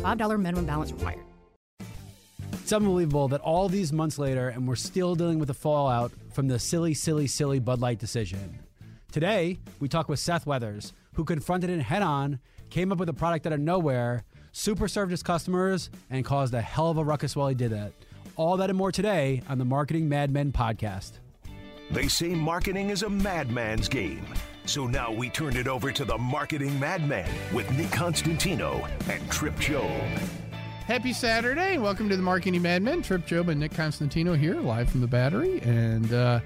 $5 minimum balance required. It's unbelievable that all these months later, and we're still dealing with the fallout from the silly, silly, silly Bud Light decision. Today, we talk with Seth Weathers, who confronted it head on, came up with a product out of nowhere, super served his customers, and caused a hell of a ruckus while he did that. All that and more today on the Marketing Madmen podcast. They say marketing is a madman's game. So now we turn it over to the Marketing Madman with Nick Constantino and Trip Job. Happy Saturday. Welcome to the Marketing Madmen. Trip Job and Nick Constantino here, live from the battery. And uh,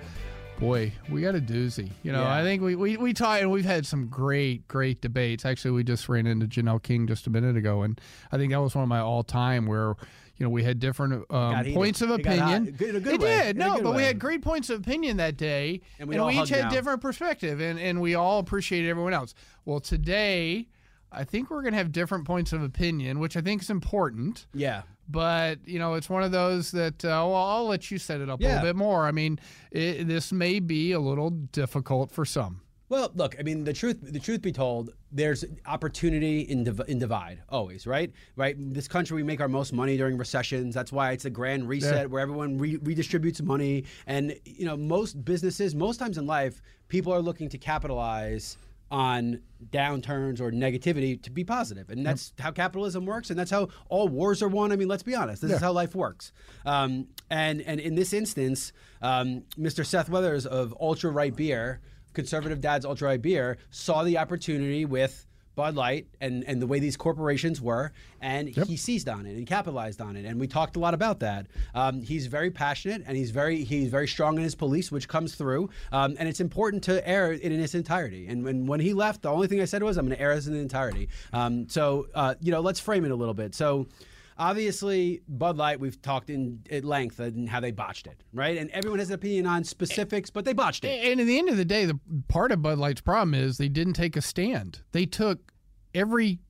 boy, we got a doozy. You know, Yeah. I think we, we, we talk, and we've had some great, great debates. Actually, we just ran into Janelle King just a minute ago. And I think that was one of my all time where, you know, we had different um, points of It opinion. A good it way. did. In No, but we had great points of opinion that day. And we all each had different perspective. And, and we all appreciated everyone else. Well, today, I think we're going to have different points of opinion, which I think is important Yeah. but you know it's one of those that uh, well i'll let you set it up a little bit more i mean it, this may be a little difficult for some Well, look, I mean, the truth the truth be told, there's opportunity in div- in divide always, right? Right. This country, we make our most money during recessions. That's why it's a grand reset Yeah. where everyone re- redistributes money. And you know, most businesses, most times in life, people are looking to capitalize on downturns or negativity to be positive. and that's how capitalism works and that's how all wars are won i mean let's be honest this is how life works um, and and in this instance um, mr seth weathers of ultra right beer conservative dad's ultra right beer saw the opportunity with Bud Light and, and the way these corporations were, and he seized on it and capitalized on it. And we talked a lot about that. Um, he's very passionate and he's very he's very strong in his police, which comes through. Um, and it's important to air it in its entirety. And when, when he left, the only thing I said was, I'm going to air this in its entirety. Um, so uh, you know, let's frame it a little bit. So. Obviously, Bud Light, we've talked in at length and how they botched it, right? And everyone has an opinion on specifics, but they botched it. and at the end of the day the part of bud light's problem is they didn't take a stand they took every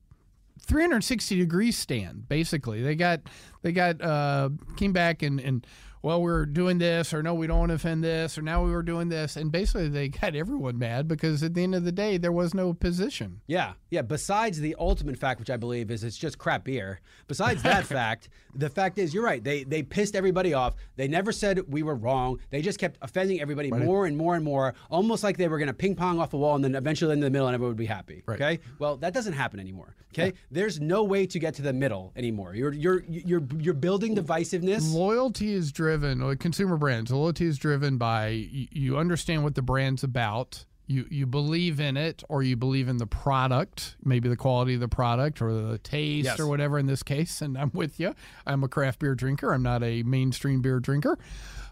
360 degree stand basically they got they got uh came back and and well we're doing this or no we don't want to offend this or now we were doing this and basically they got everyone mad because at the end of the day there was no position Yeah, yeah. Besides the ultimate fact, which I believe is it's just crap beer. Besides that fact, the fact is you're right. They they pissed everybody off. They never said we were wrong. They just kept offending everybody more and more and more, almost like they were going to ping pong off a wall and then eventually in the middle and everyone would be happy. Okay. Well, that doesn't happen anymore. Okay. There's no way to get to the middle anymore. You're you're you're you're building divisiveness. Loyalty is driven, or consumer brands. Loyalty is driven by you, you understand what the brand's about. You you believe in it, or you believe in the product, maybe the quality of the product, or the taste, Yes. or whatever. In this case, and I'm with you. I'm a craft beer drinker. I'm not a mainstream beer drinker.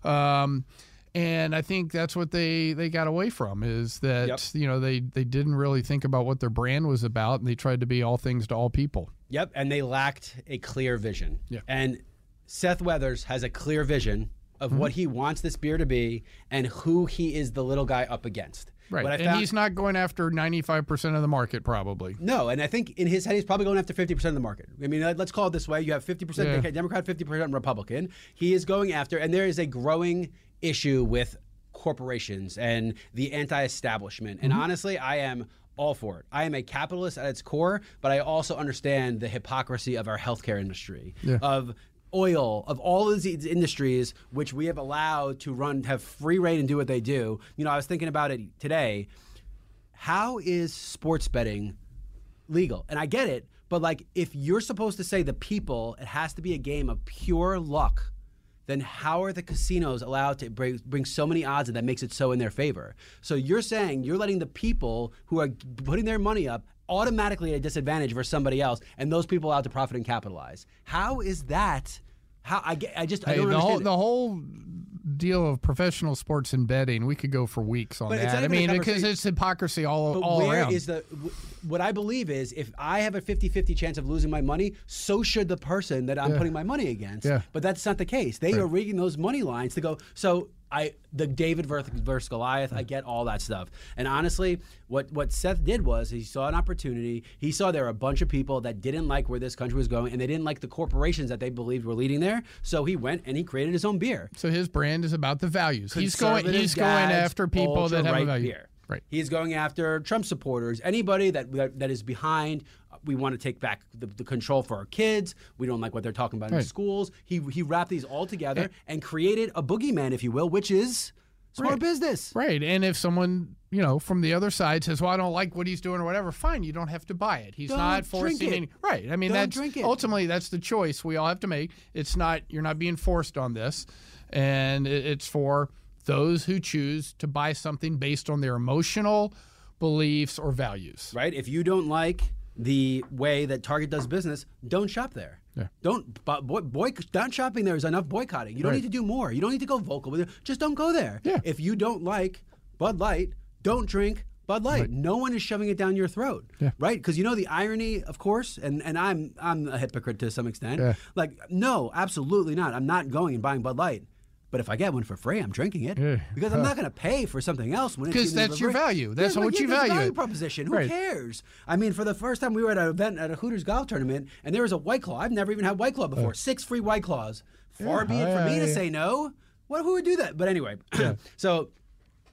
Um, and I think that's what they, they got away from is that Yep. you know they, they didn't really think about what their brand was about, and they tried to be all things to all people. Yep, and they lacked a clear vision. Yeah. And Seth Weathers has a clear vision of Mm-hmm. what he wants this beer to be and who he is the little guy up against. Right, I and found- he's not going after 95 percent of the market, probably. no, and I think in his head he's probably going after 50% of the market. I mean, let- let's call it this way. You have 50% Yeah. Democrat, 50% Republican. He is going after and there is a growing issue with corporations and the anti-establishment. And honestly, I am all for it. I am a capitalist at its core, but I also understand the hypocrisy of our healthcare industry, Yeah. of oil, of all of these industries which we have allowed to run, have free reign and do what they do. You know, I was thinking about it today. How is sports betting legal? And I get it, but like if you're supposed to say the people, it has to be a game of pure luck. Then how are the casinos allowed to bring, bring so many odds and that makes it so in their favor? So you're saying you're letting the people who are putting their money up automatically at a disadvantage versus somebody else, and those people out to profit and capitalize. How is that How I get? I just I don't the whole understand. it. the whole deal of professional sports and betting, we could go for weeks on But that. I mean, because it's hypocrisy all But all where around. is the what I believe is if I have a 50-50 chance of losing my money, so should the person that I'm Yeah. putting my money against. Yeah. But that's not the case. They are rigging those money lines to go. So I the David versus, Goliath. I hmm. get all that stuff. And honestly, what what Seth did was he saw an opportunity. He saw there were a bunch of people that didn't like where this country was going, and they didn't like the corporations that they believed were leading there. So he went and he created his own beer. so his brand is about the values. He's going. He's going after people that have a ultra-right value. beer. Right. He's going after Trump supporters, anybody that that, that is behind. We want to take back the, the control for our kids. We don't like what they're talking about in schools. He he wrapped these all together and created a boogeyman, if you will, which is smart Right. business. Right. And if someone, you know, from the other side says, "Well, I don't like what he's doing or whatever," fine, you don't have to buy it. He's Don't not forcing any Right. I mean, Don't that's drink it. ultimately that's the choice we all have to make. It's not you're not being forced on this. And it- it's for those who choose to buy something based on their emotional beliefs or values. Right? If you don't like the way that Target does business, don't shop there. Yeah. Don't boy, boy not shopping there is enough boycotting. You don't Right. need to do more. You don't need to go vocal with it. Just don't go there. Yeah. If you don't like Bud Light, don't drink Bud Light. No one is shoving it down your throat. Yeah. Right? Because you know the irony, of course, and, and I'm I'm a hypocrite to some extent. Yeah. Like, no, absolutely not. I'm not going and buying Bud Light. But if I get one for free, I'm drinking it Yeah. because I'm not going to pay for something else when it's 'Cause given me Because that's your value. That's Yeah, what yeah, you a value value proposition. Who Right. cares? I mean, for the first time, we were at an event at a Hooters golf tournament, and there was a White Claw. I've never even had White Claw before. Six free White Claws. Far be it for me to say no. What? Who would do that? But anyway, so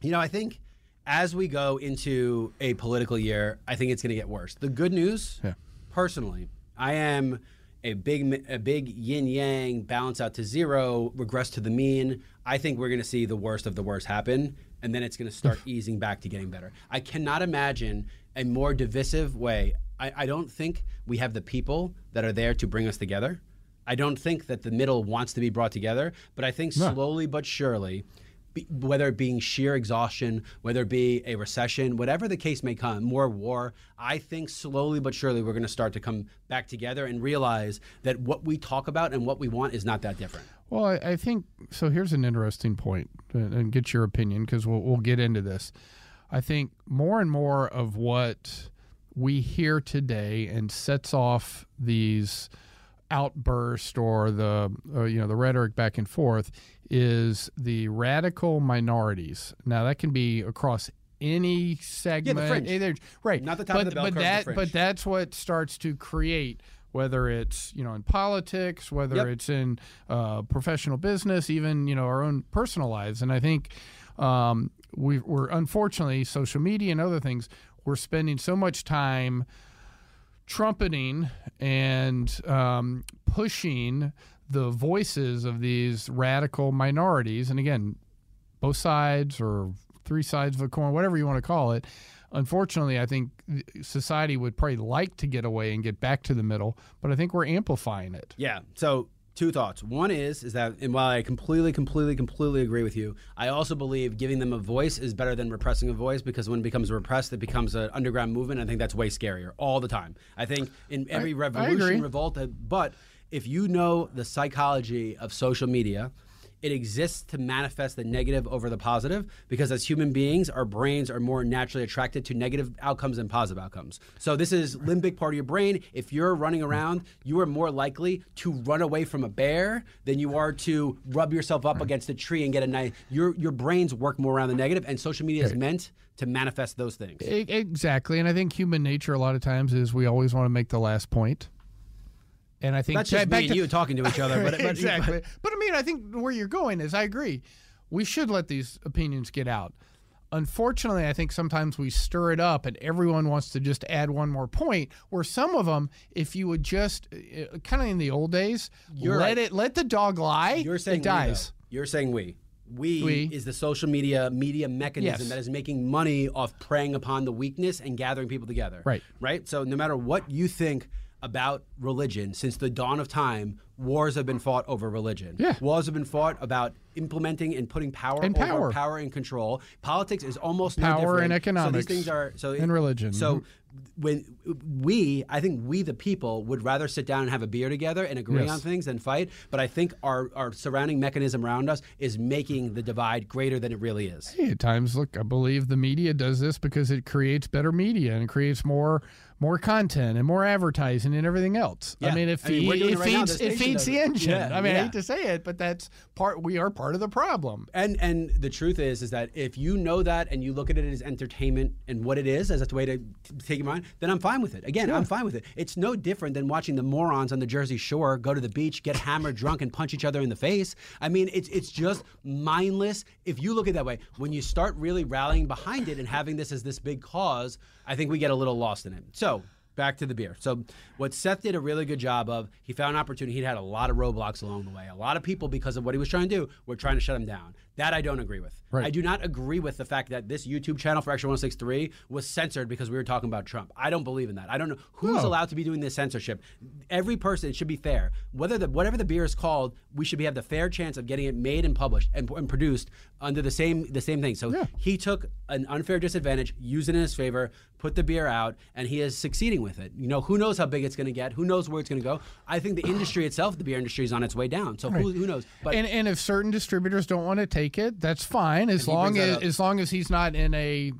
you know, I think as we go into a political year, I think it's going to get worse. The good news, Yeah. personally, I am a big a big yin yang balance out to zero, regress to the mean. I think we're going to see the worst of the worst happen, and then it's going to start easing back to getting better. I cannot imagine a more divisive way. I, I don't think we have the people that are there to bring us together. I don't think that the middle wants to be brought together, but I think slowly but surely, be, whether it being sheer exhaustion, whether it be a recession, whatever the case may come, more war, I think slowly but surely we're going to start to come back together and realize that what we talk about and what we want is not that different. Well, I, I think so. Here's an interesting point, and get your opinion because we'll we'll get into this. I think more and more of what we hear today and sets off these outbursts or the uh, you know the rhetoric back and forth is the radical minorities. Now that can be across any segment, yeah, fringe. either- right? Not the top of but, the bell but the that fringe. but that's what starts to create whether it's you know in politics whether Yep. it's in uh, professional business even you know our own personal lives and i think um, we, we're unfortunately social media and other things we're spending so much time trumpeting and um, pushing the voices of these radical minorities and again both sides or three sides of a coin, whatever you want to call it. Unfortunately, I think society would probably like to get away and get back to the middle, but I think we're amplifying it. Yeah. So two thoughts. One is is that, and while I completely, completely, completely agree with you, I also believe giving them a voice is better than repressing a voice because when it becomes repressed, it becomes an underground movement. I think that's way scarier all the time. I think in every I revolution, agree. revolt, but if you know the psychology of social media. It exists to manifest the negative over the positive because as human beings, our brains are more naturally attracted to negative outcomes than positive outcomes. So this is limbic part of your brain. If you're running around, you are more likely to run away from a bear than you are to rub yourself up against a tree and get a nice. Your your brains work more around the negative, and social media is meant to manifest those things. Exactly, and I think human nature a lot of times is we always want to make the last point. And I think That's just back me to- you talking to each other. But, but exactly. But I mean, I think where you're going is I agree. We should let these opinions get out. Unfortunately, I think sometimes we stir it up and everyone wants to just add one more point. Where some of them, if you would just, uh, uh, kind of in the old days, You're let right. it, let the dog lie. You're saying it dies. We. You're saying we. We, We. is the social media media mechanism Yes. that is making money off preying upon the weakness and gathering people together. Right. Right. So no matter what you think about religion, since the dawn of time, wars have been fought over religion. Yeah. Wars have been fought about implementing and putting power And power. power and control. Politics is almost no Power different. and So these things are so and religion. So Mhm. When we, I think we the people would rather sit down and have a beer together and agree Yes. on things than fight. But I think our our surrounding mechanism around us is making the divide greater than it really is. Hey, at times, look, I believe the media does this because it creates better media and creates more more content and more advertising and everything else. I Yeah. mean, it, I mean, we're feed- doing it it right feeds The it feeds the it. engine. Yeah, I mean, I hate to say it, but that's part. We are part of the problem. And and the truth is is that if you know that and you look at it as entertainment and what it is as a way to t- take your mind, then I'm fine with it. Again, I'm fine with it. It's no different than watching the morons on the Jersey Shore go to the beach, get hammered, drunk, and punch each other in the face. I mean, it's it's just mindless. If you look at it that way, when you start really rallying behind it and having this as this big cause, I think we get a little lost in it. So back to the beer. So what Seth did a really good job of, he found an opportunity. He'd had a lot of roadblocks along the way. A lot of people, because of what he was trying to do, were trying to shut him down. That I don't agree with. Right. I do not agree with the fact that this YouTube channel for Extra 163 was censored because we were talking about Trump. I don't believe in that. I don't know who's No. allowed to be doing this censorship. Every person it should be fair. Whether the whatever the beer is called, we should be have the fair chance of getting it made and published and, and produced under the same the same thing. So Yeah. he took an unfair disadvantage, used it in his favor, put the beer out, and he is succeeding with it. You know, who knows how big it's going to get? Who knows where it's going to go? I think the industry itself, the beer industry, is on its way down. So who, who knows? But and and if certain distributors don't want to take it, that's fine as long as as long as he's not in a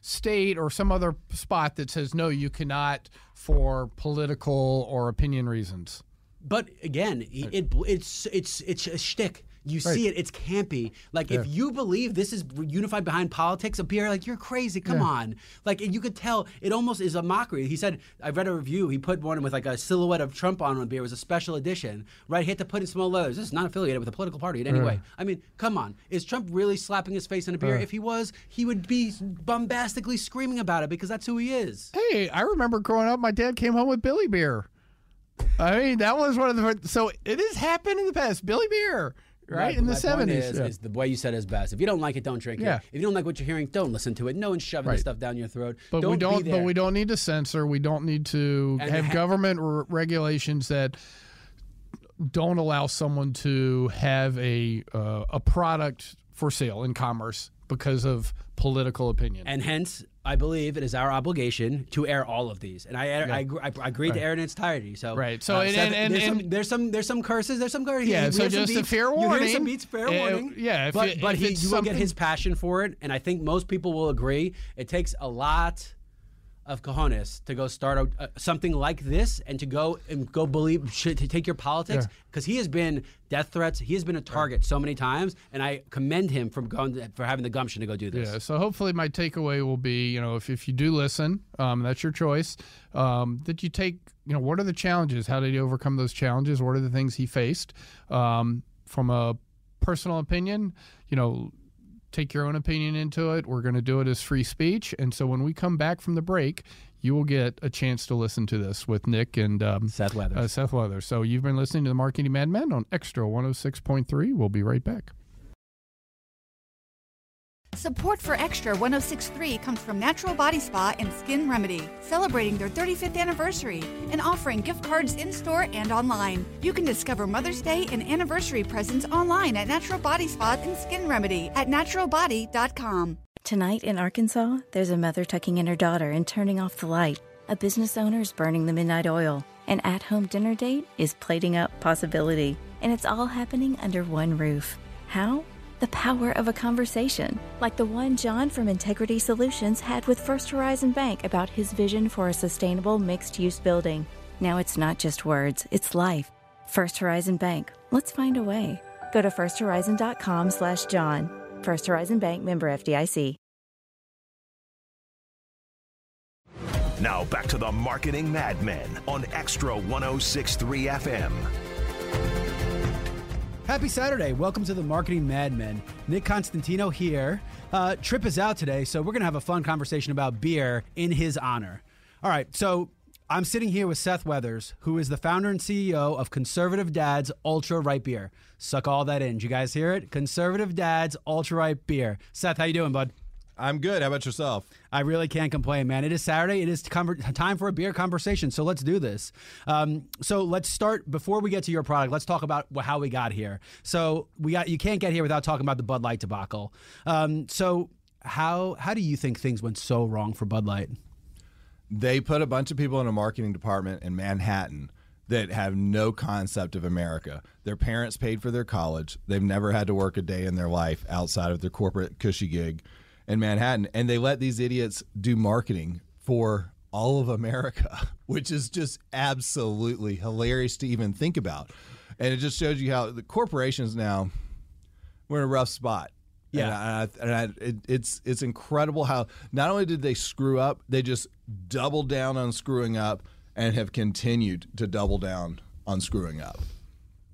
state or some other spot that says no, you cannot for political or opinion reasons. But again, it, it's it's it's a shtick. You see it; it's campy. Like if you believe this is unified behind politics, a beer like you're crazy. Come on, like and you could tell it almost is a mockery. He said, I read a review. He put one with like a silhouette of Trump on one beer. It was a special edition, right? He had to put in small letters. This is not affiliated with a political party in any way. I mean, come on, is Trump really slapping his face in a beer? if he was, he would be bombastically screaming about it because that's who he is. Hey, I remember growing up, my dad came home with Billy Beer. I mean, that was one of the so it has happened in the past. Billy Beer, right, in the seventies. Is, is the way you said is best. If you don't like it, don't drink Yeah. it. If you don't like what you're hearing, don't listen to it. No one's shoving Right. this stuff down your throat. But don't we don't. But we don't need to censor. We don't need to And have ha- government r- regulations that don't allow someone to have a uh, a product for sale in commerce because of political opinion. And hence, I believe it is our obligation to air all of these. And I, air, I, I, I agreed to air in its entirety. So Right. So, uh, and- Seth, and- there's, and- some, there's some there's some curses. There's some curses. Yeah, so just a beats, fair You hear some beats. Fair Uh, warning. yeah, if but it- but he you will get his passion for it, and I think most people will agree. It takes a lot of cojones to go start a, uh, something like this and to go and go believe to take your politics because he has been death threats. He has been a target so many times, and I commend him for going for having the gumption to go do this. Yeah. So hopefully, my takeaway will be, you know, if, if you do listen, um, that's your choice. Um, that you take, you know, what are the challenges? How did he overcome those challenges? What are the things he faced? Um, from a personal opinion, you know, take your own opinion into it. We're going to do it as free speech, and so when we come back from the break. You will get a chance to listen to this with Nick and um, Seth Weathers. Uh, Seth Weathers. So you've been listening to the Marketing Madmen on Extra 106.3. We'll be right back. Support for Extra 1063 comes from Natural Body Spa and Skin Remedy, celebrating their 35th anniversary and offering gift cards in store and online. You can discover Mother's Day and anniversary presents online at Natural Body Spa and Skin Remedy at naturalbody.com. Tonight in Arkansas, there's a mother tucking in her daughter and turning off the light. A business owner is burning the midnight oil. An at home dinner date is plating up possibility. And it's all happening under one roof. How? The power of a conversation, like the one John from Integrity Solutions had with First Horizon Bank about his vision for a sustainable mixed use building. Now it's not just words, it's life. First Horizon Bank. Let's find a way. Go to firsthorizon.com slash John. First Horizon Bank member FDIC. Now back to the Marketing Madmen on Extra 1063 FM. Happy Saturday. Welcome to the Marketing Madmen. Nick Constantino here. Uh, Trip is out today, so we're going to have a fun conversation about beer in his honor. All right, so I'm sitting here with Seth Weathers, who is the founder and CEO of Conservative Dad's Ultra Right Beer. Suck all that in. Did you guys hear it? Conservative Dad's Ultra Right Beer. Seth, how you doing, bud? I'm good. How about yourself? I really can't complain, man. It is Saturday. It is time for a beer conversation. So let's do this. Um, so let's start before we get to your product. Let's talk about how we got here. So we got you can't get here without talking about the Bud Light debacle. Um, so how how do you think things went so wrong for Bud Light? They put a bunch of people in a marketing department in Manhattan that have no concept of America. Their parents paid for their college. They've never had to work a day in their life outside of their corporate cushy gig in Manhattan. And they let these idiots do marketing for all of America, which is just absolutely hilarious to even think about. And it just shows you how the corporations now we're in a rough spot. Yeah. and, I, and I, it, it's it's incredible how not only did they screw up, they just doubled down on screwing up and have continued to double down on screwing up.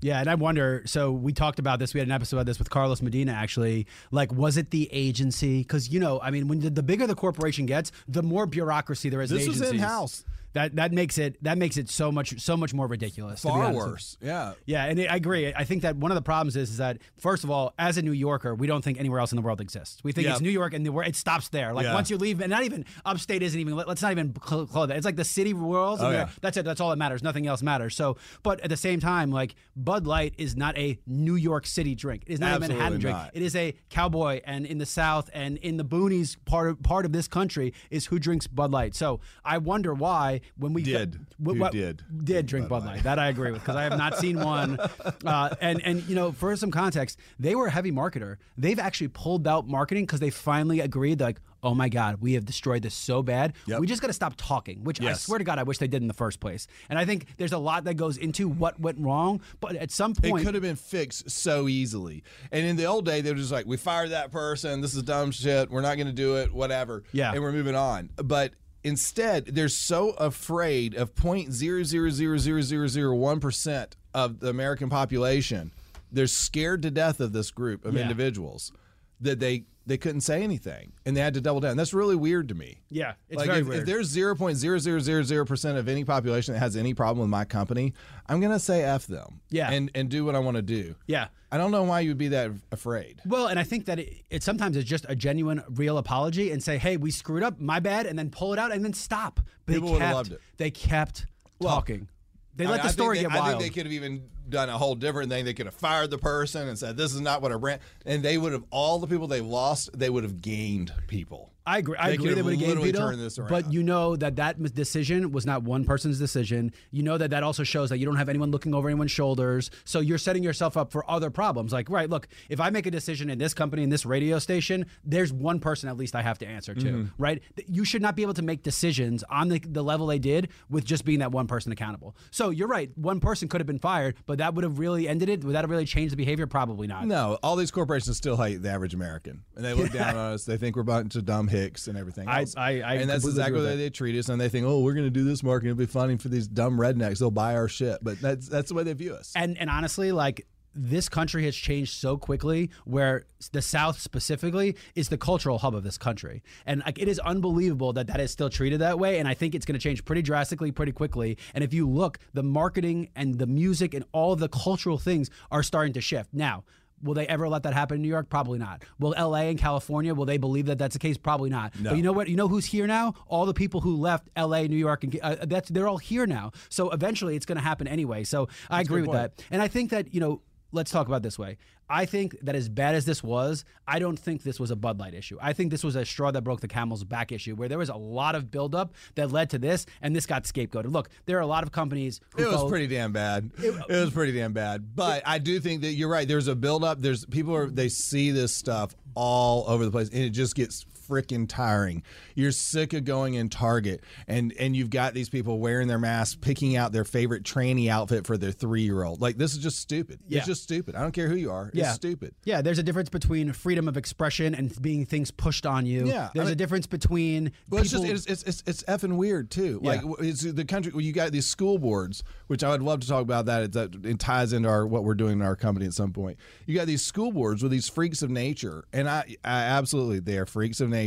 Yeah, and I wonder. So we talked about this. We had an episode about this with Carlos Medina. Actually, like, was it the agency? Because you know, I mean, when the, the bigger the corporation gets, the more bureaucracy there is. in This was in house. That that makes it that makes it so much so much more ridiculous. Far honest with you. worse. Yeah. Yeah, and I agree. I think that one of the problems is, is that first of all, as a New Yorker, we don't think anywhere else in the world exists. We think Yeah. it's New York, and the, it stops there. Like Yeah. once you leave, and not even upstate isn't even. let- Let's not even cl- close that. It's like the city world. Oh, yeah. That's it. That's all that matters. Nothing else matters. So, but at the same time, like Bud Light is not a New York City drink. It is not a Manhattan drink. not. It is a cowboy, and in the South and in the boonies part of part of this country is who drinks Bud Light. So I wonder why when we Did. wh- did did drink Bud Light. That I agree with because I have not seen one. Uh, and and you know, for some context, they were a heavy marketer. They've actually pulled out marketing because they finally agreed like. Oh my God, we have destroyed this so bad. Yep. We just got to stop talking, which I swear to God, I wish they did in the first place. And I think there's a lot that goes into what went wrong. But at some point. It could have been fixed so easily. And in the old day, they were just like, we fired that person. This is dumb shit. We're not going to do it, whatever. Yeah. And we're moving on. But instead, they're so afraid of 0.0000001% of the American population. They're scared to death of this group of Yeah. individuals that they they couldn't say anything and they had to double down. That's really weird to me. yeah, it's like very if, weird. if there's 0.0000% of any population that has any problem with my company, I'm going to say F them. Yeah. And and do what I want to do. yeah. I don't know why you would be that afraid. Well, and I think that it, it sometimes is just a genuine, real apology and say, "Hey, we screwed up, my bad," and then pull it out and then stop. But People they would've kept, loved it. They kept talking. They let mean, the I story think get they, I wild. think they could have even done a whole different thing. They could have fired the person and said, "This is not what our brand." And they would have all the people they lost. They would have gained people. I agree. I They agree. They would have gained people. turned this but you know that that decision was not one person's decision. You know that that also shows that you don't have anyone looking over anyone's shoulders. So you're setting yourself up for other problems. Like, right, look, if I make a decision in this company in this radio station, there's one person at least I have to answer to. Mm-hmm. Right? You should not be able to make decisions on the the level they did with just being that one person accountable. So you're right. One person could have been fired, but that would have really ended it. Would that have really changed the behavior? Probably not. No, all these corporations still hate the average American, and they look down on us. They think we're a bunch of dumb hicks and everything I- else. I- I and that's exactly the way they treat us. And they think, oh, we're going to do this marketing. It'll be funny for these dumb rednecks. They'll buy our shit. But that's that's the way they view us. and and honestly like this country has changed so quickly where the south specifically is the cultural hub of this country and like it is unbelievable that that is still treated that way and i think it's going to change pretty drastically pretty quickly and if you look the marketing and the music and all of the cultural things are starting to shift now Will they ever let that happen in New York? Probably not. Will LA and California, will they believe that that's the case? Probably not. But you know what? You know who's here now? All the people who left LA, New York, and uh, that's they're all here now. So eventually it's going to happen anyway. So I agree with that. And I think that, you know, let's talk about it this way. I think that as bad as this was, I don't think this was a Bud Light issue. I think this was a straw that broke the camel's back issue where there was a lot of buildup that led to this, and this got scapegoated. Look, there are a lot of companies who It was pretty damn bad. It, was pretty damn bad. But I do think that you're right. There's a buildup. There's people are they see this stuff all over the place, and it just gets freaking tiring. You're sick of going in Target, and and you've got these people wearing their masks, picking out their favorite tranny outfit for their three year old. Like this is just stupid. Yeah. It's just stupid. I don't care who you are. Yeah. It's stupid. Yeah, there's a difference between freedom of expression and being things pushed on you. Yeah, I there's a difference between Well, it's just it's, it's it's it's effing weird too. Yeah. Like it's the country where you got these school boards, which I would love to talk about that. It, that it ties into our what we're doing in our company at some point. You got these school boards with these freaks of nature, and I, I absolutely they are freaks of nature,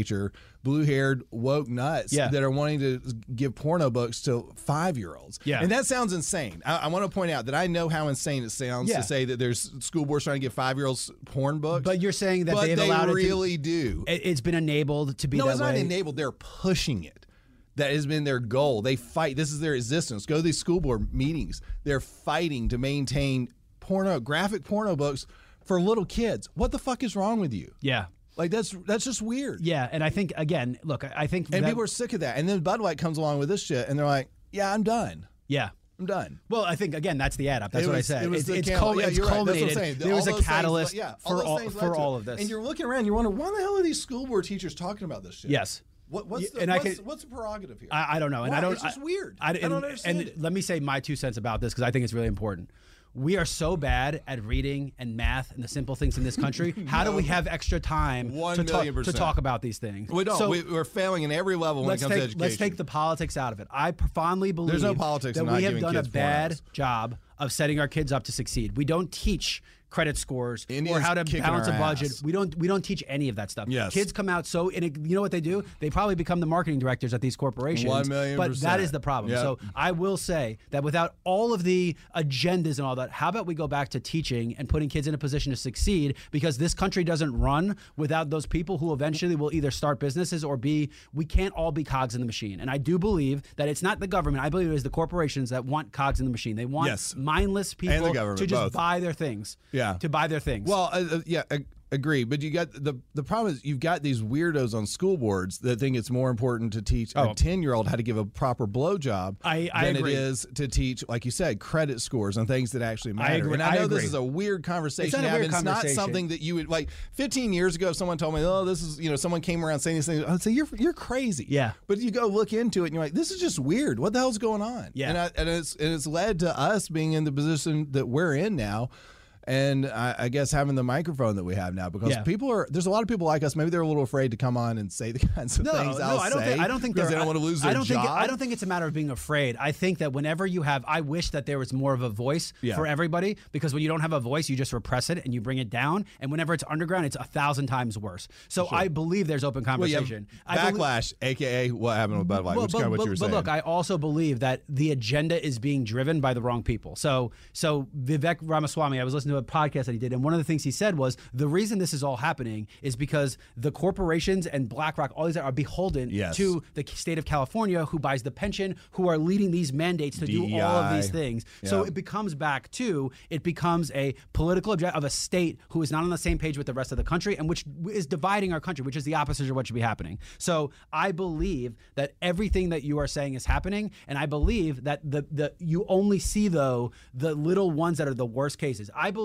blue haired woke nuts Yeah. that are wanting to give porno books to five year olds. Yeah. and that sounds insane. I, I want to point out that I know how insane it sounds Yeah. to say that there's school boards trying to give five year olds porn books. but you're saying that they've they allowed really it to, do. it- It's been enabled to be No, it's not enabled. They're pushing it. That has been their goal. They fight. This is their existence. Go to these school board meetings. They're fighting to maintain porno, graphic porno books for little kids. What the fuck is wrong with you? Yeah. Like that's that's just weird. Yeah, and I think again, look, I I think And that- people are sick of that. And then Bud Light comes along with this shit, and they're like, "Yeah, I'm done. yeah. I'm done." Well, I think again that's the add up. That's It what I said. it was it's the it's, cul- yeah, it's you're right. That's what culminated. saying. There was a things catalyst led- yeah, for all for all of this. And you're looking around, you're wondering why the hell are these school board teachers talking about this shit? yes. What, what's the, and I can- what's the prerogative here? I, I don't know, and I don't. It's just weird. I, I don't understand And it. let me say my two cents about this because I think it's really important. We are so bad at reading and math and the simple things in this country. How do we have extra time to, talk, to talk about these things? we don't. So we, we're failing in every level when it comes take to education. let's take the politics out of it. I fondly believe no politics that we have done a bad job of setting our kids up to succeed. We don't teach credit scores or how to balance a budget. ass. We don't we don't teach any of that stuff. Yes. Kids come out so and it, you know what they do? They probably become the marketing directors at these corporations. One million But that percent. is the problem. Yep. So I will say that without all of the agendas and all that, how about we go back to teaching and putting kids in a position to succeed? Because this country doesn't run without those people who eventually will either start businesses or be. We can't all be cogs in the machine. And I do believe that it's not the government. I believe it is the corporations that want cogs in the machine. They want Yes. mindless people to just both. buy their things. Yeah. To buy their things. Well, uh, uh, yeah, ag- agree. But you got the the problem is you've got these weirdos on school boards that think it's more important to teach Oh. a ten year old how to give a proper blowjob I- I than agree. it is to teach, like you said, credit scores and things that actually matter. agree. And I I know agree. this is a weird conversation. It's not weird It's conversation. not something that you would like. Fifteen years ago, if someone told me, "Oh, this is," you know, someone came around saying these things, I'd say, "You're you're crazy." Yeah. But you go look into it, and you're like, "This is just weird. What the hell's going on?" Yeah. And, I, and it's and it's led to us being in the position that we're in now. And I, I guess having the microphone that we have now, because Yeah. people are there's a lot of people like us. Maybe they're a little afraid to come on and say the kinds of No, things no, I'll I don't say think. I don't think because they don't want to lose their I don't job. think. I don't think it's a matter of being afraid. I think that whenever you have, I wish that there was more of a voice Yeah. for everybody because when you don't have a voice, you just repress it and you bring it down. And whenever it's underground, it's a thousand times worse. So I believe there's open well, conversation. Believe- backlash, aka what happened with Bud Light, well, which is kind of what but, you were saying. but look, I also believe that the agenda is being driven by the wrong people. So, so Vivek Ramaswamy, I was listening to a podcast that he did, and one of the things he said was the reason this is all happening is because the corporations and BlackRock, all these are beholden Yes. to the state of California, who buys the pension, who are leading these mandates to do all of these DEI. things. So it becomes back to it becomes a political object of a state who is not on the same page with the rest of the country and which is dividing our country, which is the opposite of what should be happening. So I believe that everything that you are saying is happening, and I believe that the the you only see though the little ones that are the worst cases. I believe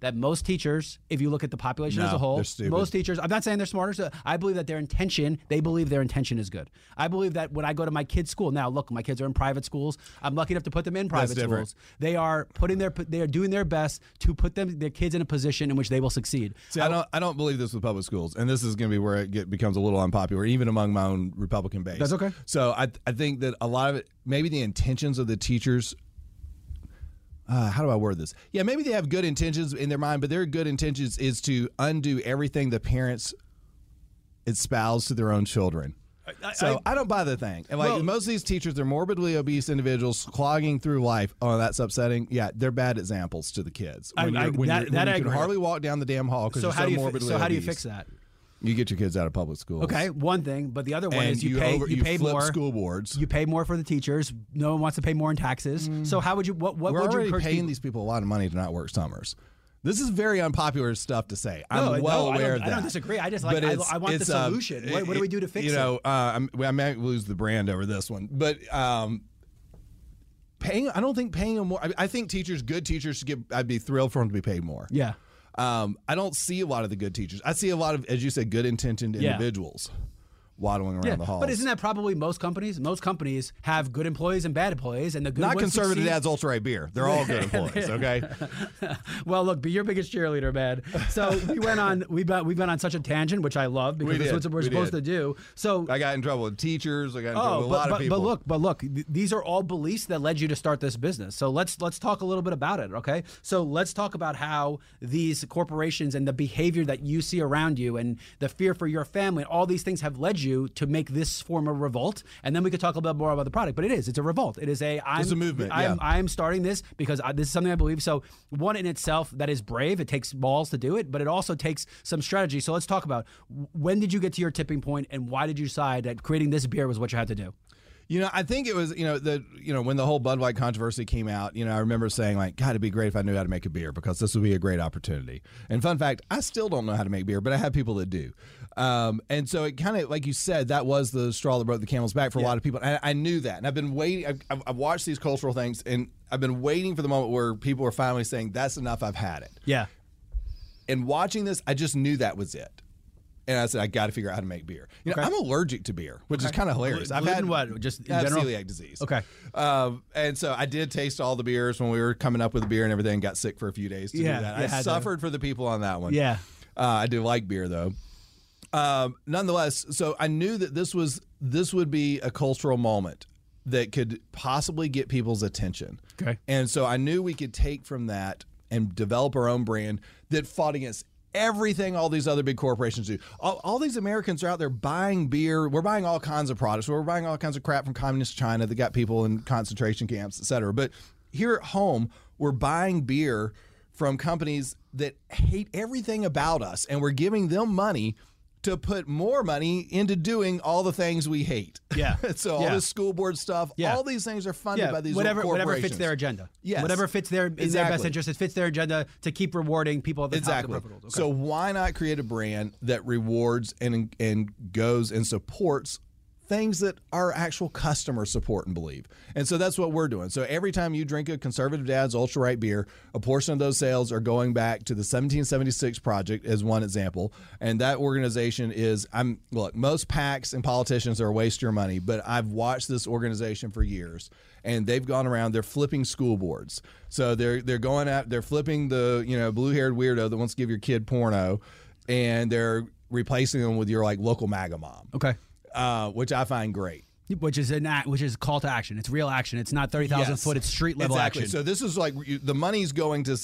that most teachers, if you look at the population as a whole, most teachers. I'm not saying they're smarter. So I believe that their intention, they believe their intention is good. I believe that when I go to my kids' school now, look, my kids are in private schools. I'm lucky enough to put them in private schools. They are putting their they are doing their best to put them their kids in a position in which they will succeed. See, I don't, I don't believe this with public schools, and this is going to be where it get, becomes a little unpopular, even among my own Republican base. That's okay. So I, I think that a lot of it, maybe the intentions of the teachers. Uh, how do I word this? Yeah, maybe they have good intentions in their mind, but their good intentions is to undo everything the parents espouse to their own children. so I, don't buy the thing. And like Well- most of these teachers, they're morbidly obese individuals clogging through life. Oh, that's upsetting. Yeah, they're bad examples to the kids. I- When I- you're, when that- when I you can hardly walk down the damn hall because So you're how so do you fi- morbidly so how do you fix that? You get your kids out of public schools. Okay, one thing, but the other one And is you, you pay over- you, you pay more school boards. You pay more for the teachers. No one wants to pay more in taxes. So how would you what what We're would you already paying people- these people a lot of money to not work summers. This is very unpopular stuff to say. No, I'm well no, aware of I don't disagree. I just like- I- I want the uh, solution. What- what do we do to fix you it? know, uh, I might lose the brand over this one, but um, paying. I don't think paying them more. I, I think teachers, good teachers, should get. I'd be thrilled for them to be paid more. Yeah. Um, I don't see a lot of the good teachers. I see a lot of, as you said, good intentioned Yeah. individuals waddling around Yeah, the halls. but isn't that probably most companies? Most companies have good employees and bad employees, and the good not conservative succeed. dad's ultra Right beer? They're all good employees. Okay. Well, look, be your biggest cheerleader, man. So we went on, we've been, we've been on such a tangent, which I love because We that's what we're We supposed did. to do. So I got in trouble with teachers. I got in oh, trouble Oh, with a but, lot but, of people. but look, but look, th- these are all beliefs that led you to start this business. So let's let's talk a little bit about it, okay? So let's talk about how these corporations and the behavior that you see around you and the fear for your family, all these things have led you to make this form of revolt. And then we could talk a little bit more about the product. But it is, it's a revolt. It is a I'm It's a movement, I'm, yeah. I'm starting this because I, this is something I believe. So one in itself that is brave. It takes balls to do it, but it also takes some strategy. So let's talk about when did you get to your tipping point and why did you decide that creating this beer was what you had to do? You know, I think it was, you know, the you know, when the whole Bud Light controversy came out, you know, I remember saying like, God, it'd be great if I knew how to make a beer because this would be a great opportunity. And fun fact, I still don't know how to make beer, but I have people that do. Um, and so it kind of, like you said, that was the straw that broke the camel's back for a lot of people. And I, I knew that, and I've been waiting. I've, I've, watched these cultural things, and I've been waiting for the moment where people are finally saying, "That's enough. I've had it." Yeah. And watching this, I just knew that was it. And I said, I got to figure out how to make beer. You know, I'm allergic to beer, which is kind of hilarious. I've Gluten had what? Just in I general? celiac disease. Okay. Um, and so I did taste all the beers when we were coming up with the beer and everything. Got sick for a few days to Yeah, do that. I had to. suffered for the people on that one. Yeah. Uh, I do like beer though. Um, nonetheless, so I knew that this was this would be a cultural moment that could possibly get people's attention. Okay. And so I knew we could take from that and develop our own brand that fought against everything all these other big corporations do. All, all these Americans are out there buying beer. We're buying all kinds of products. We're buying all kinds of crap from communist China that got people in concentration camps, et cetera. But here at home, we're buying beer from companies that hate everything about us, and we're giving them money to put more money into doing all the things we hate. Yeah. so all Yeah. this school board stuff, Yeah. all these things are funded Yeah, by these whatever whatever fits their agenda. Yes. whatever fits their in their best interest. It fits their agenda to keep rewarding people at the Exactly. top of the profit. So why not create a brand that rewards and and goes and supports things that our actual customers support and believe. And so that's what we're doing. So every time you drink a conservative dad's ultra right beer, a portion of those sales are going back to the 1776 project as one example. And that organization is I'm look, most PACs and politicians are a waste of your money, but I've watched this organization for years and they've gone around they're flipping school boards. So they're they're going out they're flipping the, you know, blue-haired weirdo that wants to give your kid porno and they're replacing them with your like local MAGA mom. Okay. Uh, which I find great. Which is an act, which is call to action. It's real action. It's not thirty thousand Yes. foot. It's street level exactly. action. So this is like you, the money's going to.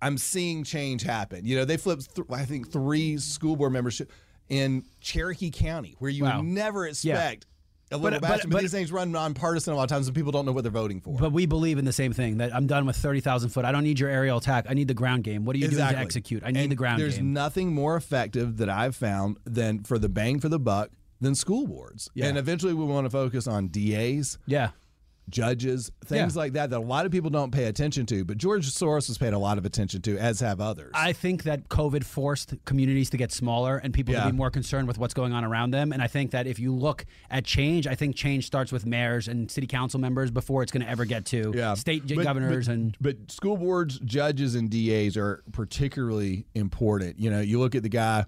I'm seeing change happen. You know, they flipped. Th- I think three school board membership in Cherokee County, where you Wow. would never expect a little but- bastion. But, but- these things run nonpartisan a lot of times, and people don't know what they're voting for. But we believe in the same thing that I'm done with 30,000 foot. I don't need your aerial attack. I need the ground game. What are you doing to execute? I need And the ground There's game. nothing more effective that I've found than for the bang for the buck than school boards. Yeah. And eventually, we want to focus on DAs. yeah. judges, things Yeah. like that that a lot of people don't pay attention to. But George Soros has paid a lot of attention to, as have others. I think that COVID forced communities to get smaller and people Yeah. to be more concerned with what's going on around them. And I think that if you look at change, I think change starts with mayors and city council members before it's going to ever get to yeah, state But- governors but- and but school boards, judges, and DAs are particularly important. You know, you look at the guy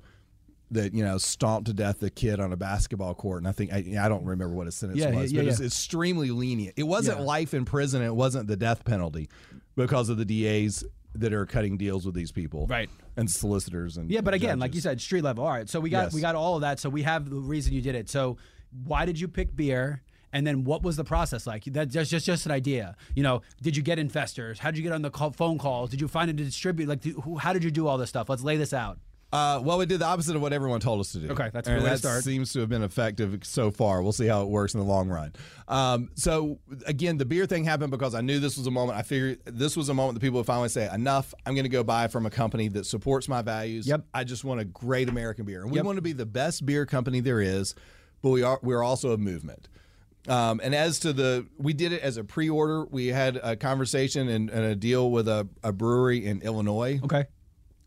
that you know stomped to death the kid on a basketball court, and I think I, I don't remember what his sentence Yeah, was, yeah, but it's yeah. extremely lenient. It wasn't life in prison. It wasn't the death penalty because of the DAs that are cutting deals with these people, Right. And solicitors and Yeah, but again, like you said, street level. All right, so we got Yes. we got all of that. So we have the reason you did it. So why did you pick beer? And then what was the process like? That just just just an idea. You know, did you get investors? How did you get on the call, phone calls? Did you find a distributor? Like, do, who, how did you do all this stuff? Let's lay this out. Uh, well, we did the opposite of what everyone told us to do. Okay, that's a and good way to that start. seems to have been effective so far. We'll see how it works in the long run. Um, so again, the beer thing happened because I knew this was a moment. I figured this was a moment that people would finally say, "Enough! I'm going to go buy from a company that supports my values. Yep. I just want a great American beer, and we Yep. want to be the best beer company there is, but we are we're also a movement." Um, and as to the, we did it as a pre-order. We had a conversation and, and a deal with a, a brewery in Illinois Okay.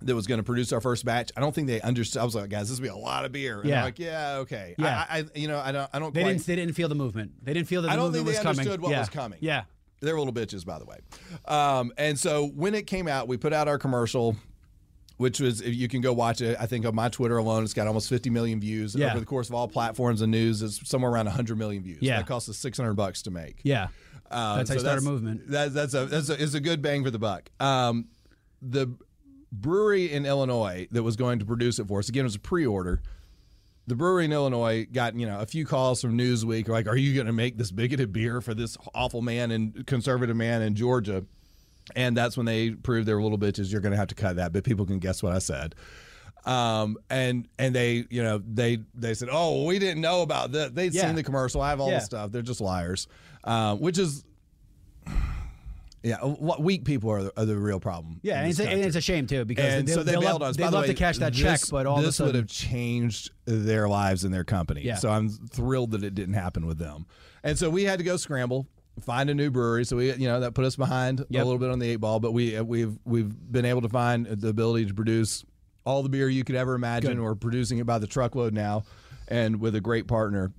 That was going to produce our first batch. I don't think they understood. I was like, guys, this will be a lot of beer. And Yeah. like, yeah, okay. Yeah. I, I, you know, I don't, I don't They quite. didn't they didn't feel the movement. They didn't feel that the I don't movement think they was coming. understood what yeah. was coming. Yeah. They're little bitches, by the way. Um, and so when it came out, we put out our commercial, which was if you can go watch it. I think on my Twitter alone, it's got almost 50 million views Yeah. over the course of all platforms and news. It's somewhere around 100 million views. Yeah. that cost us 600 bucks to make. Yeah. Um, That's how you so start a movement. That, that's a that's a, it's a good bang for the buck. Um, the brewery in Illinois that was going to produce it for us again it was a pre-order. The brewery in Illinois got you know a few calls from Newsweek like, "Are you going to make this bigoted beer for this awful man and conservative man in Georgia?" And that's when they proved they're little bitches. You're going to have to cut that, but people can guess what I said. Um, and and they you know they they said, "Oh, we didn't know about that. They'd Yeah. seen the commercial. I have all Yeah. the stuff. They're just liars," um, which is Yeah, what weak people are the, are the real problem. Yeah, and it's, a, and it's a shame too because and they, so they they bailed love, us. They love way, to cash that check, but all of a this would have changed their lives and their company. Yeah. So I'm thrilled that it didn't happen with them. And so we had to go scramble, find a new brewery. So we, you know, that put us behind Yep. a little bit on the eight ball, but we uh, we've we've been able to find the ability to produce all the beer you could ever imagine. Good. We're producing it by the truckload now, and with a great partner.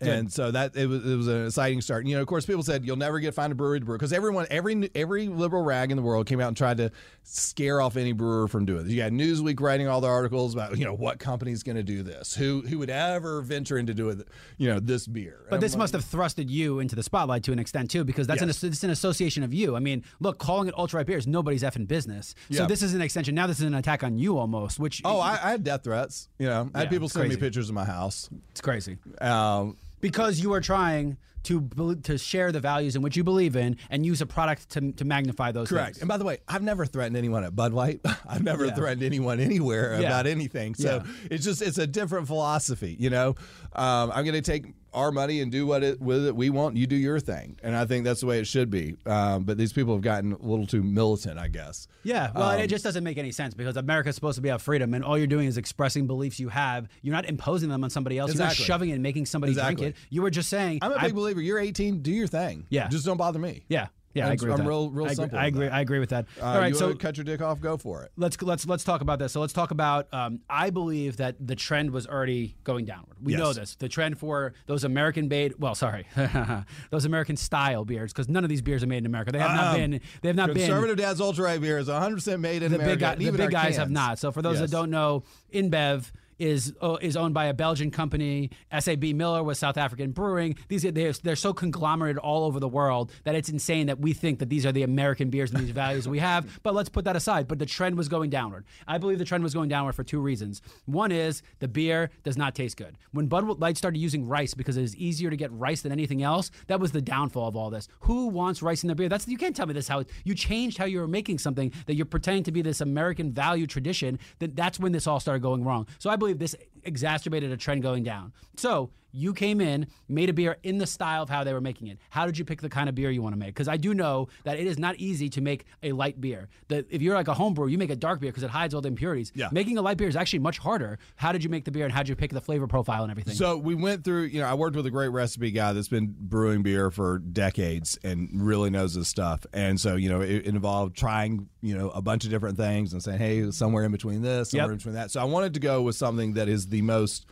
And so that it was, it was an exciting start. You know, of course, people said you'll never get find a brewery to brew because everyone, every every liberal rag in the world came out and tried to scare off any brewer from doing this. You got Newsweek writing all the articles about you know what company's going to do this, who who would ever venture into doing you know this beer. But And this I'm must have thrusted you into the spotlight to an extent too, because that's Yes. an it's an association of you. I mean, look, calling it ultra beer is nobody's effing business. So Yeah. this is an extension. Now this is an attack on you almost, which Oh, I, I had death threats. You know, I Yeah, had people it's send me pictures of my house. it's crazy Um, because you are trying to to share the values in which you believe in and use a product to, to magnify those. Correct. things. And by the way, I've never threatened anyone at Bud Light. I've never Yeah. threatened anyone anywhere Yeah. about anything. So Yeah. it's just it's a different philosophy. You know, um, I'm going to take our money and do what it with it we want. You do your thing, and I think that's the way it should be. Um, but these people have gotten a little too militant, I guess. Yeah, well, Um, it just doesn't make any sense because America's supposed to be about freedom, and all you're doing is expressing beliefs you have. You're not imposing them on somebody else. Exactly. You're not shoving it and making somebody Exactly. drink it. You were just saying. I'm a big You're 18. Do your thing. Yeah. Just don't bother me. Yeah, yeah, I agree. With I'm that. real- real I agree, simple I agree. that. I agree with that. Uh, all right, so cut your dick off. Go for it. let's let's let's talk about this. So let's talk about. Um, I believe that the trend was already going downward. We Yes. know this. The trend for those American made, well, sorry, those American style beers, because none of these beers are made in America. They have not Um, been. They have not been. Conservative Dad's Ultra beer is 100 percent made in the America. big guy, the even big guys have not. So for those Yes. that don't know, InBev is uh, is owned by a Belgian company. SAB Miller was South African Brewing. These they're, they're so conglomerated all over the world that it's insane that we think that these are the American beers and these values we have. But let's put that aside. But the trend was going downward. I believe the trend was going downward for two reasons. One is the beer does not taste good. When Bud Light started using rice because it is easier to get rice than anything else, that was the downfall of all this. Who wants rice in their beer? That's you can't tell me this how you changed how you were making something that you're pretending to be this American value tradition. That that's when this all started going wrong. So I believe this exacerbated a trend going down. So you came in, made a beer in the style of how they were making it. How did you pick the kind of beer you want to make? Because I do know that it is not easy to make a light beer. That if you're like a home brewer, you make a dark beer because it hides all the impurities. Yeah. Making a light beer is actually much harder. How did you make the beer and how did you pick the flavor profile and everything? So we went through, you know, I worked with a great recipe guy that's been brewing beer for decades and really knows his stuff. And so, you know, it, it involved trying, you know, a bunch of different things and saying, hey, somewhere in between this, somewhere Yep. in between that. So I wanted to go with something that is the most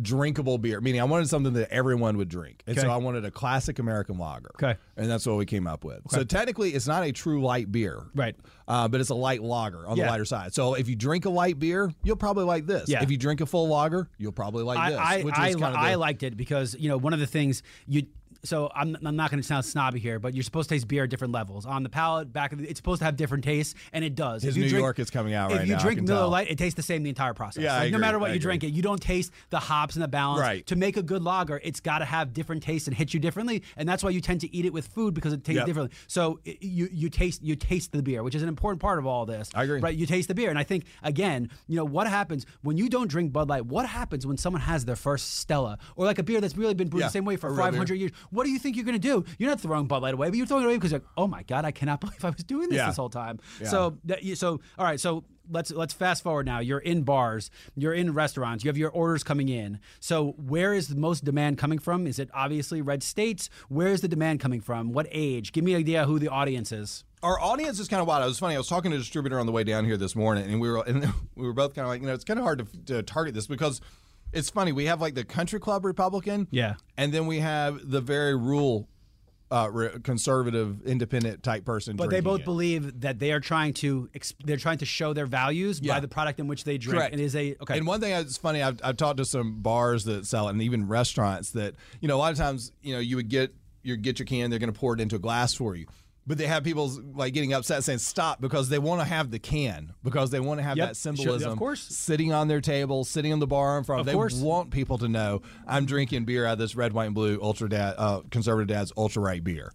drinkable beer, meaning I wanted something that everyone would drink. And Okay. so I wanted a classic American lager. Okay. And that's what we came up with. So technically, it's not a true light beer. Right. Uh, but it's a light lager on Yeah. the lighter side. So if you drink a light beer, you'll probably like this. Yeah. If you drink a full lager, you'll probably like I this. I, which I, kind of I liked it because you know one of the things you. So I'm, I'm not going to sound snobby here, but you're supposed to taste beer at different levels. On the palate, back of the, it's supposed to have different tastes, and it does. His If you New drink- York is coming out right you now, I drink Miller tell. Lite, it tastes the same the entire process. Yeah, Like, no matter what I you drink it, you don't taste the hops and the balance. Right. To make a good lager, it's got to have different tastes and hit you differently, and that's why you tend to eat it with food because it tastes Yep. differently. So it, you you taste you taste the beer, which is an important part of all this. I agree. Right, you taste the beer, and I think again, you know what happens when you don't drink Bud Light. What happens when someone has their first Stella or like a beer that's really been brewed Yeah, the same way for a beer. 500 years? What do you think you're going to do? You're not throwing Bud Light away, but you're throwing it away because you're like, oh my god, I cannot believe I was doing this Yeah. this whole time. Yeah. So so all right, so. Let's let's fast forward now. You're in bars, you're in restaurants, you have your orders coming in. So where is the most demand coming from? Is it obviously red states? Where is the demand coming from? What age? Give me an idea who the audience is. Our audience is kind of wild. It was funny. I was talking to a distributor on the way down here this morning, and we were and we were both kind of like, you know, it's kind of hard to, to target this because it's funny. We have like the country club Republican, Yeah. and then we have the very rural, uh, re- conservative, independent type person. But they both it. believe that they are trying to ex- they're trying to show their values Yeah. by the product in which they drink. Correct. It is a okay. And one thing that's funny, I've, I've talked to some bars that sell it, and even restaurants that you know a lot of times you know you would get you get your can, they're going to pour it into a glass for you. But they have people like getting upset saying stop because they want to have the can because they want to have Yep, that sure, of course. sitting on their table, sitting on the bar in front. Of they course. want people to know I'm drinking beer out of this red, white, and blue ultra dad, uh, conservative dad's ultra right beer.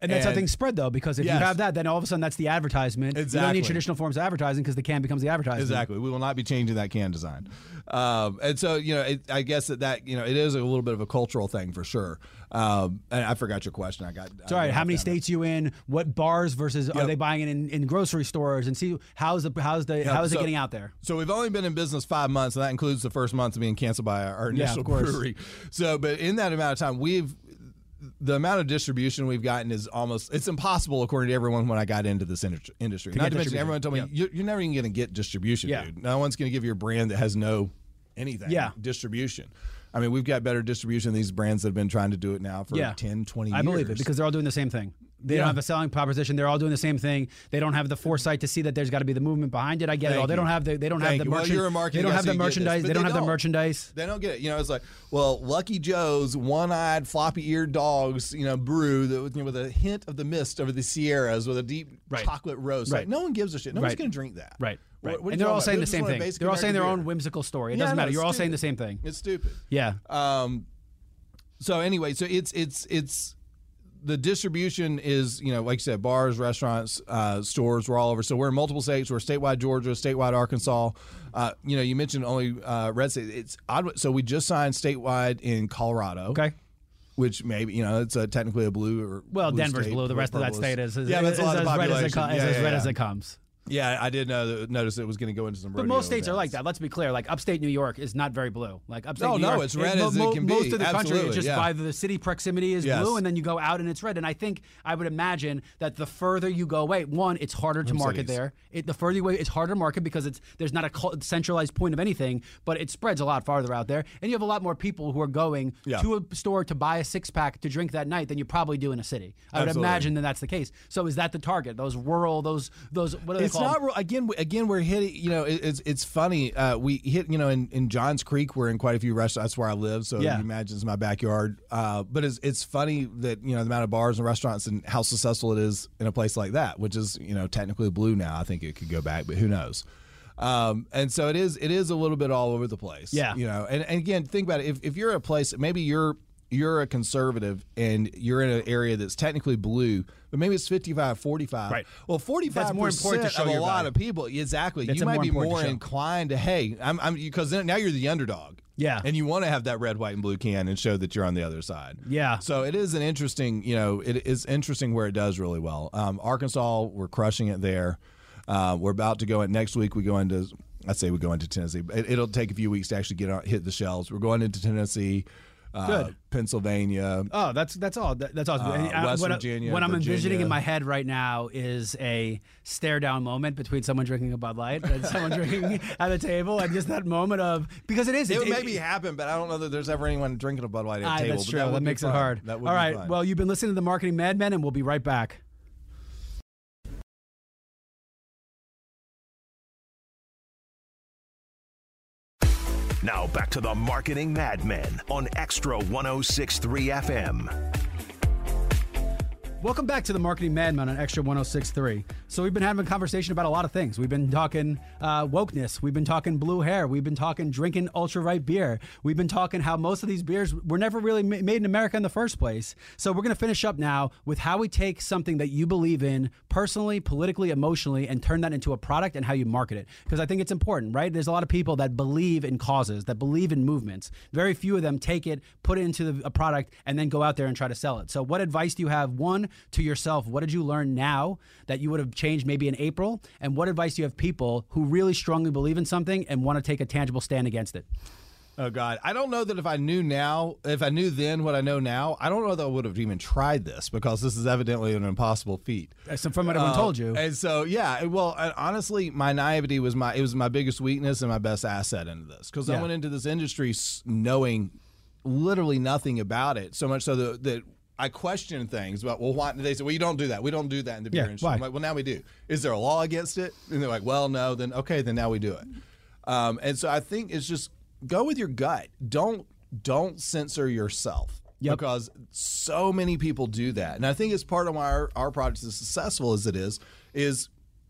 And that's how things spread though, because if Yes. you have that, then all of a sudden that's the advertisement. Exactly. You don't need traditional forms of advertising because the can becomes the advertisement. Exactly. We will not be changing that can design. Um, and so, you know, it, I guess that, that, you know, it is a little bit of a cultural thing for sure. Um, I forgot your question. I got. All right. How many states you in? What bars versus are they buying it in, in grocery stores? And see how's the how's the how is it getting out there? So we've only been in business five months, and that includes the first month of being canceled by our, our Yeah, initial course. brewery. So, but in that amount of time, we've the amount of distribution we've gotten is almost it's impossible according to everyone when I got into this industry. industry. Not to mention, everyone told me Yeah. you're, you're never even going to get distribution, Yeah. dude. No one's going to give you a brand that has no anything. Yeah. distribution. I mean, we've got better distribution than these brands that have been trying to do it now for Yeah. 10, 20 I years. believe it because they're all doing the same thing. They Yeah. don't have a selling proposition. They're all doing the same thing. They don't have the foresight to see that there's got to be the movement behind it. I get it all. They you. don't have the they don't Thank have the you. Well, merchant- you're a marketing They don't have the you get this, merchandise. but They don't have the merchandise. They don't get it. You know, it's like, well, Lucky Joe's one-eyed, floppy-eared dogs, you know, brew that, with, you know, with a hint of the mist over the Sierras with a deep Right. chocolate roast. Like, no one gives a shit. No one's going to drink that. Right. What- Right. what are and they're all saying the same just want a thing. They're all saying their own whimsical story. It Yeah, doesn't no, matter. You're all saying the same thing. It's stupid. Yeah. Um, so anyway, so it's it's it's the distribution is you know like you said bars, restaurants, uh, stores. We're all over. So we're in multiple states. We're statewide Georgia, statewide Arkansas. Uh, you know, you mentioned only uh, red state. It's odd. So we just signed statewide in Colorado. Okay. Which maybe you know it's a, technically a blue or Well, blue Denver's state. blue. The rest of that state is, is, yeah, that's is a lot of as red as it, population. co- is Yeah, as yeah, red as it comes. Yeah, I did know notice it was going to go into some. But most states are like that. Let's be clear. Like upstate New York is not very blue. Like upstate No, New no, York, it's red mo- as it mo- can Most be. of the country Absolutely, is just yeah. by the city proximity is Yes. blue, and then you go out and it's red. And I think I would imagine that the further you go away, one, it's harder to Home market cities. there. It, the further you away, it's harder to market because it's there's not a centralized point of anything, but it spreads a lot farther out there, and you have a lot more people who are going Yeah. to a store to buy a six pack to drink that night than you probably do in a city. I would imagine that that's the case. So is that the target? Those rural, those those what are they it's called? Not real- again. Again, we're hitting. You know, it, it's it's funny. Uh, we hit. You know, in, in Johns Creek, we're in quite a few restaurants. That's where I live. So Yeah. you imagine it's my backyard. Uh, but it's it's funny that you know the amount of bars and restaurants and how successful it is in a place like that, which is you know technically blue now. I think it could go back, but who knows. Um, and so it is. It is a little bit all over the place. Yeah. You know, and, and again, think about it. If if you're at a place, maybe you're you're a conservative and you're in an area that's technically blue, but maybe it's 55 45. Right. Well, 45 That's more important to show of a lot value. of people. Exactly. That's you more might be important to more inclined to, hey, I'm, I'm, because now you're the underdog. Yeah. And you want to have that red, white, and blue can and show that you're on the other side. Yeah. So it is an interesting, you know, it is interesting where it does really well. Um, Arkansas, we're crushing it there. Uh, we're about to go in next week. We go into, I'd say we go into Tennessee. It, it'll take a few weeks to actually get on, hit the shelves. We're going into Tennessee, uh, Good. Pennsylvania. Oh, that's that's all. That, that's all. Uh, uh, West what, I- Virginia, what I'm envisioning in my head right now is a stare down moment between someone drinking a Bud Light and someone drinking at a table, and just that moment of because it is. It would it- maybe happen, but I don't know that there's ever anyone drinking a Bud Light at a table. that's but true. That, That, would makes it hard. Would all fun. Well, you've been listening to the Marketing Madmen, and we'll be right back. Back to the Marketing Madmen on Extra 1063 FM. Welcome back to the Marketing Madman on Extra 1063. So, we've been having a conversation about a lot of things. We've been talking uh, wokeness. We've been talking blue hair. We've been talking drinking ultra right beer. We've been talking how most of these beers were never really ma- made in America in the first place. So, we're going to finish up now with how we take something that you believe in personally, politically, emotionally, and turn that into a product and how you market it. Because I think it's important, right? There's a lot of people that believe in causes, that believe in movements. Very few of them take it, put it into the, a product, and then go out there and try to sell it. So, what advice do you have? One, to yourself, what did you learn now that you would have changed maybe in April? And what advice do you have people who really strongly believe in something and want to take a tangible stand against it? Oh God, I don't know that if I knew now, if I knew then what I know now, I don't know that I would have even tried this because this is evidently an impossible feat. So from what everyone Um, told you. and so yeah, well, honestly, my naivety was my it was my biggest weakness and my best asset into this because I went into this industry knowing literally nothing about it, so much so that, that I question things about well, why they say well, you don't do that. We don't do that in the beer Yeah, industry. why? I'm like, well, now we do. Is there a law against it? And they're like, well, no. Then okay, then now we do it. Um, and so I think it's just go with your gut. Don't don't censor yourself. Yep. Because so many people do that. And I think it's part of why our, our product is successful as it is, is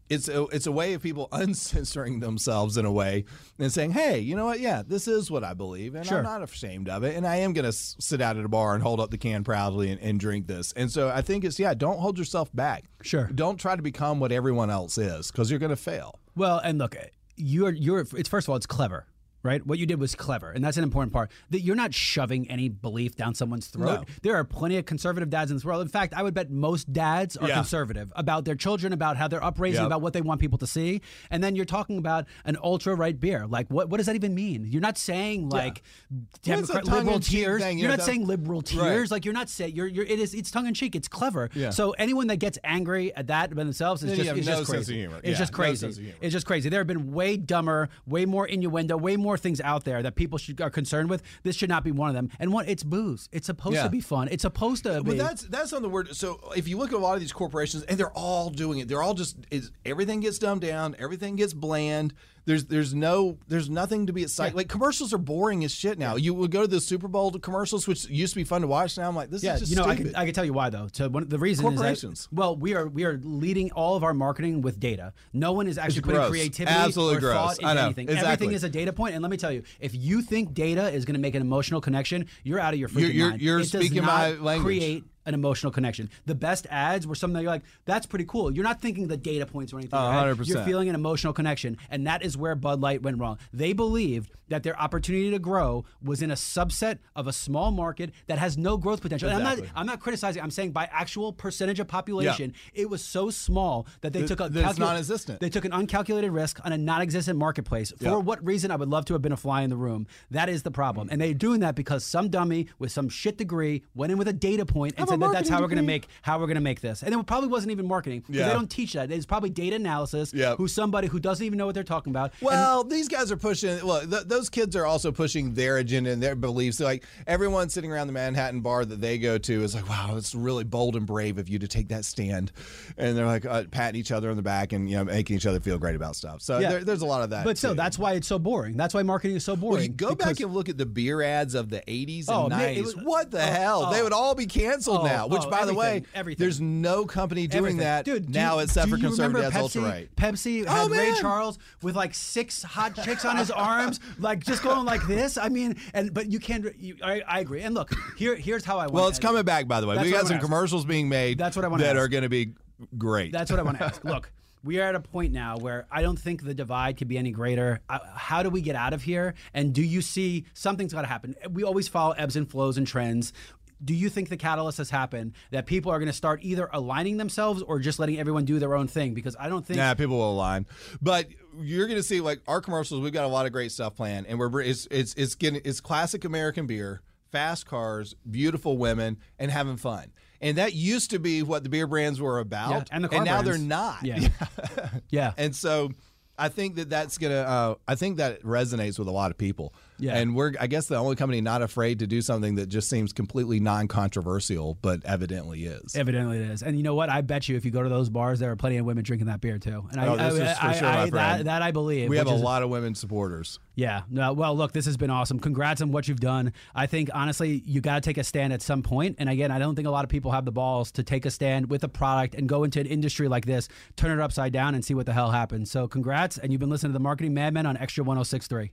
it's a, it's a way of people uncensoring themselves in a way and saying, "Hey, you know what? Yeah, this is what I believe, and Sure. I'm not ashamed of it, and I am going to s- sit out at a bar and hold up the can proudly and, and drink this." And so I think it's yeah, don't hold yourself back. Sure. Don't try to become what everyone else is because you're going to fail. Well, and look, you're you're. It's first of all, it's clever, right? What you did was clever, and that's an important part. That you're not shoving any belief down someone's throat. No. There are plenty of conservative dads in this world. In fact, I would bet most dads are Yeah. conservative about their children, about how they're upraising, Yep. about what they want people to see. And then you're talking about an ultra right beer. Like, what what does that even mean? You're not saying like a Democrat liberal tears. thing, you You're not saying liberal tears. Right. Like you're not saying you're you're. It is it's tongue in cheek. It's clever. Yeah. So anyone that gets angry at that by themselves is just no just crazy. It's just crazy. sense of humor. It's just crazy. There have been way dumber, way more innuendo, way more things out there that people should are concerned with. This should not be one of them. And one, it's booze. It's supposed Yeah. to be fun. It's supposed to be. But that's that's on the word. So if you look at a lot of these corporations, and they're all doing it, they're all just is everything gets dumbed down, everything gets bland. There's there's no there's nothing to be excited. Like commercials are boring as shit now. You would go to the Super Bowl commercials, which used to be fun to watch. Now I'm like, this yeah, is just you know, I stupid. can I can tell you why though. So one of the reason Corporations. is that well, we are we are leading all of our marketing with data. No one is actually putting creativity Absolutely or gross. thought I into anything. Exactly. Everything is a data point. And let me tell you, if you think data is going to make an emotional connection, you're out of your freaking You're- you're- mind. you're it speaking my language. Create an emotional connection. The best ads were something that you're like, that's pretty cool. You're not thinking the data points or anything. Right? hundred You're feeling an emotional connection, and that is where Bud Light went wrong. They believed that their opportunity to grow was in a subset of a small market that has no growth potential. And I'm not I'm not criticizing. I'm saying by actual percentage of population, it was so small that they That- took a calcul- non-existent. They took an uncalculated risk on a non-existent marketplace. For what reason? I would love to have been a fly in the room. That is the problem, and they're doing that because some dummy with some shit degree went in with a data point and said that that's how we're going to make how we're going to make this. And it probably wasn't even marketing because Yeah. they don't teach that. It's probably data analysis. Yep. Who's somebody who doesn't even know what they're talking about. And- Well, these guys are pushing. Well, th- those kids are also pushing their agenda and their beliefs. Like everyone sitting around the Manhattan bar that they go to is like, "Wow, it's really bold and brave of you to take that stand," and they're like uh, patting each other on the back and you know making each other feel great about stuff. So Yeah. there, there's a lot of that. But still, too. that's why it's so boring. That's why marketing is so boring. Well, you go back and look at the beer ads of the 80s and Oh, 90s. it was- what the oh, hell? they oh. would all be canceled Oh, now. Which, oh, by the way, everything, there's no company doing Everything. that Dude, now you- except for conservative ultra Pepsi? right. Pepsi Oh, had Ray. Charles with like six hot chicks on his arms, like just going like this. I mean, and but you can't. You, I, I agree. And look, here here's how I want. Well, it's coming back, by the way. That's we what I got some ask. commercials being made That's what I wanna that ask. are going to be great. That's what I want to ask. Look, we are at a point now where I don't think the divide could be any greater. Uh, how do we get out of here? And do you see something's got to happen? We always follow ebbs and flows and trends. Do you think the catalyst has happened that people are going to start either aligning themselves or just letting everyone do their own thing? Because I don't think. Nah, people will align, but you're going to see like our commercials. We've got a lot of great stuff planned, and we're it's it's it's getting it's classic American beer, fast cars, beautiful women, and having fun. And that used to be what the beer brands were about, Yeah, and the car now brands. they're not. Yeah. yeah. and so I think that that's gonna. Uh, I think that resonates with a lot of people. Yeah. and we're I guess the only company not afraid to do something that just seems completely non-controversial, but evidently is. Evidently, it is. And you know what? I bet you if you go to those bars, there are plenty of women drinking that beer too. And Oh, I, this I, is for I- sure, I- that, that I believe. we have a is- lot of women supporters. Yeah. No, well, look, this has been awesome. Congrats on what you've done. I think honestly, you got to take a stand at some point. And again, I don't think a lot of people have the balls to take a stand with a product and go into an industry like this, turn it upside down, and see what the hell happens. So, congrats. And you've been listening to the Marketing Madmen on Extra 1063.